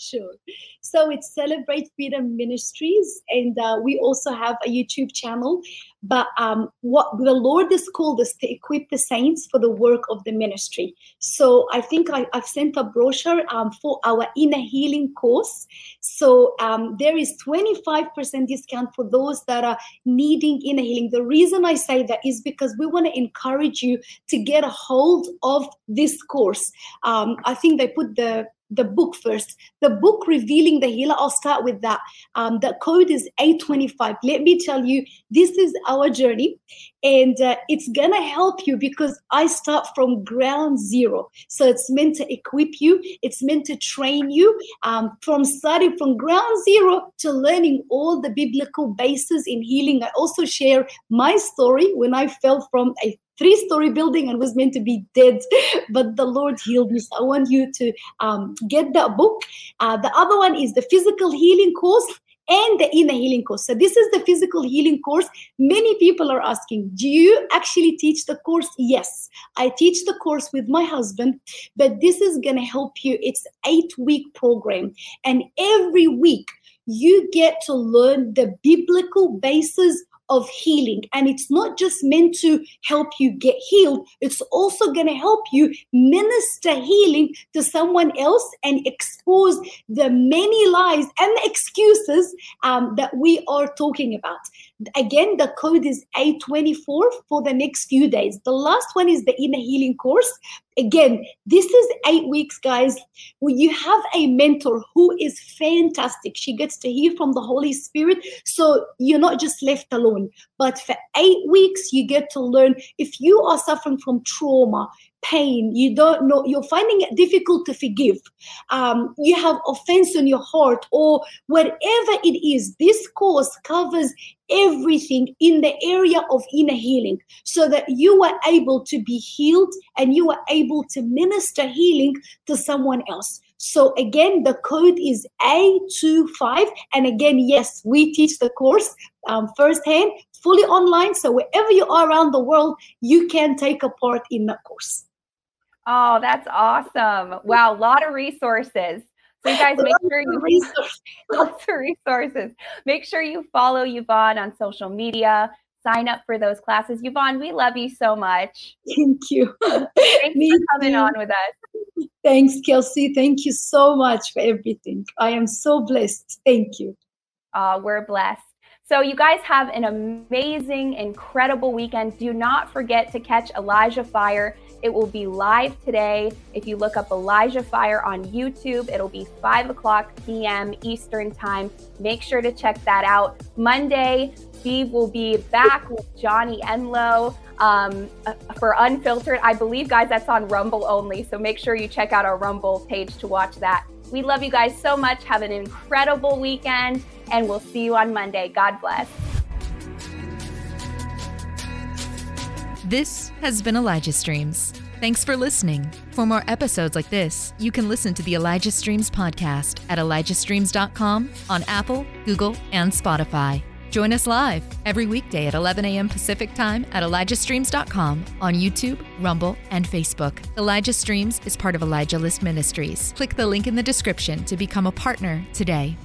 Sure. So it's Celebrate Freedom Ministries, and uh, we also have a YouTube channel. But um, what the Lord has called us to equip the saints for the work of the ministry. So I think I, have sent a brochure um, for our inner healing course. So um, there is 25% discount for those that are needing inner healing. The reason I say that is because we want to encourage you to get a hold of this course. Um, I think they put the the book first. The book revealing the healer. I'll start with that. Um, the code is A25. Let me tell you, this is our journey, and uh, it's gonna help you because I start from ground zero. So it's meant to equip you. It's meant to train you um, from starting from ground zero to learning all the biblical bases in healing. I also share my story when I fell from a three story building and was meant to be dead, but the Lord healed me. So I want you to um, get that book. Uh, the other one is the physical healing course and the inner healing course. So this is the physical healing course. Many people are asking, do you actually teach the course? Yes, I teach the course with my husband, but this is going to help you. It's eight week program. And every week you get to learn the biblical basis of healing. And it's not just meant to help you get healed, it's also going to help you minister healing to someone else and expose the many lies and the excuses um, that we are talking about. Again, the code is A24 for the next few days. The last one is the inner healing course. Again, this is eight weeks, guys. When you have a mentor who is fantastic, she gets to hear from the Holy Spirit. So you're not just left alone. But for eight weeks, you get to learn if you are suffering from trauma, pain, you don't know, you're finding it difficult to forgive, um, you have offense in your heart, or whatever it is, this course covers everything in the area of inner healing so that you are able to be healed and you are able to minister healing to someone else. So again, the code is A25. And again, yes, we teach the course um, firsthand, fully online. So wherever you are around the world, you can take a part in that course. Oh, that's awesome. Wow, a lot of resources. So you guys make sure you resource. lots of resources. Make sure you follow Yvon on social media. Sign up for those classes. Yvon, we love you so much. Thank you. Thanks Me for coming too. on with us. Thanks, Kelsey. Thank you so much for everything. I am so blessed. Thank you. Uh, we're blessed. So, you guys have an amazing, incredible weekend. Do not forget to catch Elijah Fire. It will be live today. If you look up Elijah Fire on YouTube, it'll be 5 o'clock p.m. Eastern Time. Make sure to check that out. Monday, Steve will be back with Johnny Enlow um, uh, for Unfiltered. I believe, guys, that's on Rumble only. So make sure you check out our Rumble page to watch that. We love you guys so much. Have an incredible weekend and we'll see you on Monday. God bless. This has been Elijah Streams. Thanks for listening. For more episodes like this, you can listen to the Elijah Streams podcast at elijahstreams.com on Apple, Google, and Spotify. Join us live every weekday at 11 a.m. Pacific Time at ElijahStreams.com on YouTube, Rumble, and Facebook. Elijah Streams is part of Elijah List Ministries. Click the link in the description to become a partner today.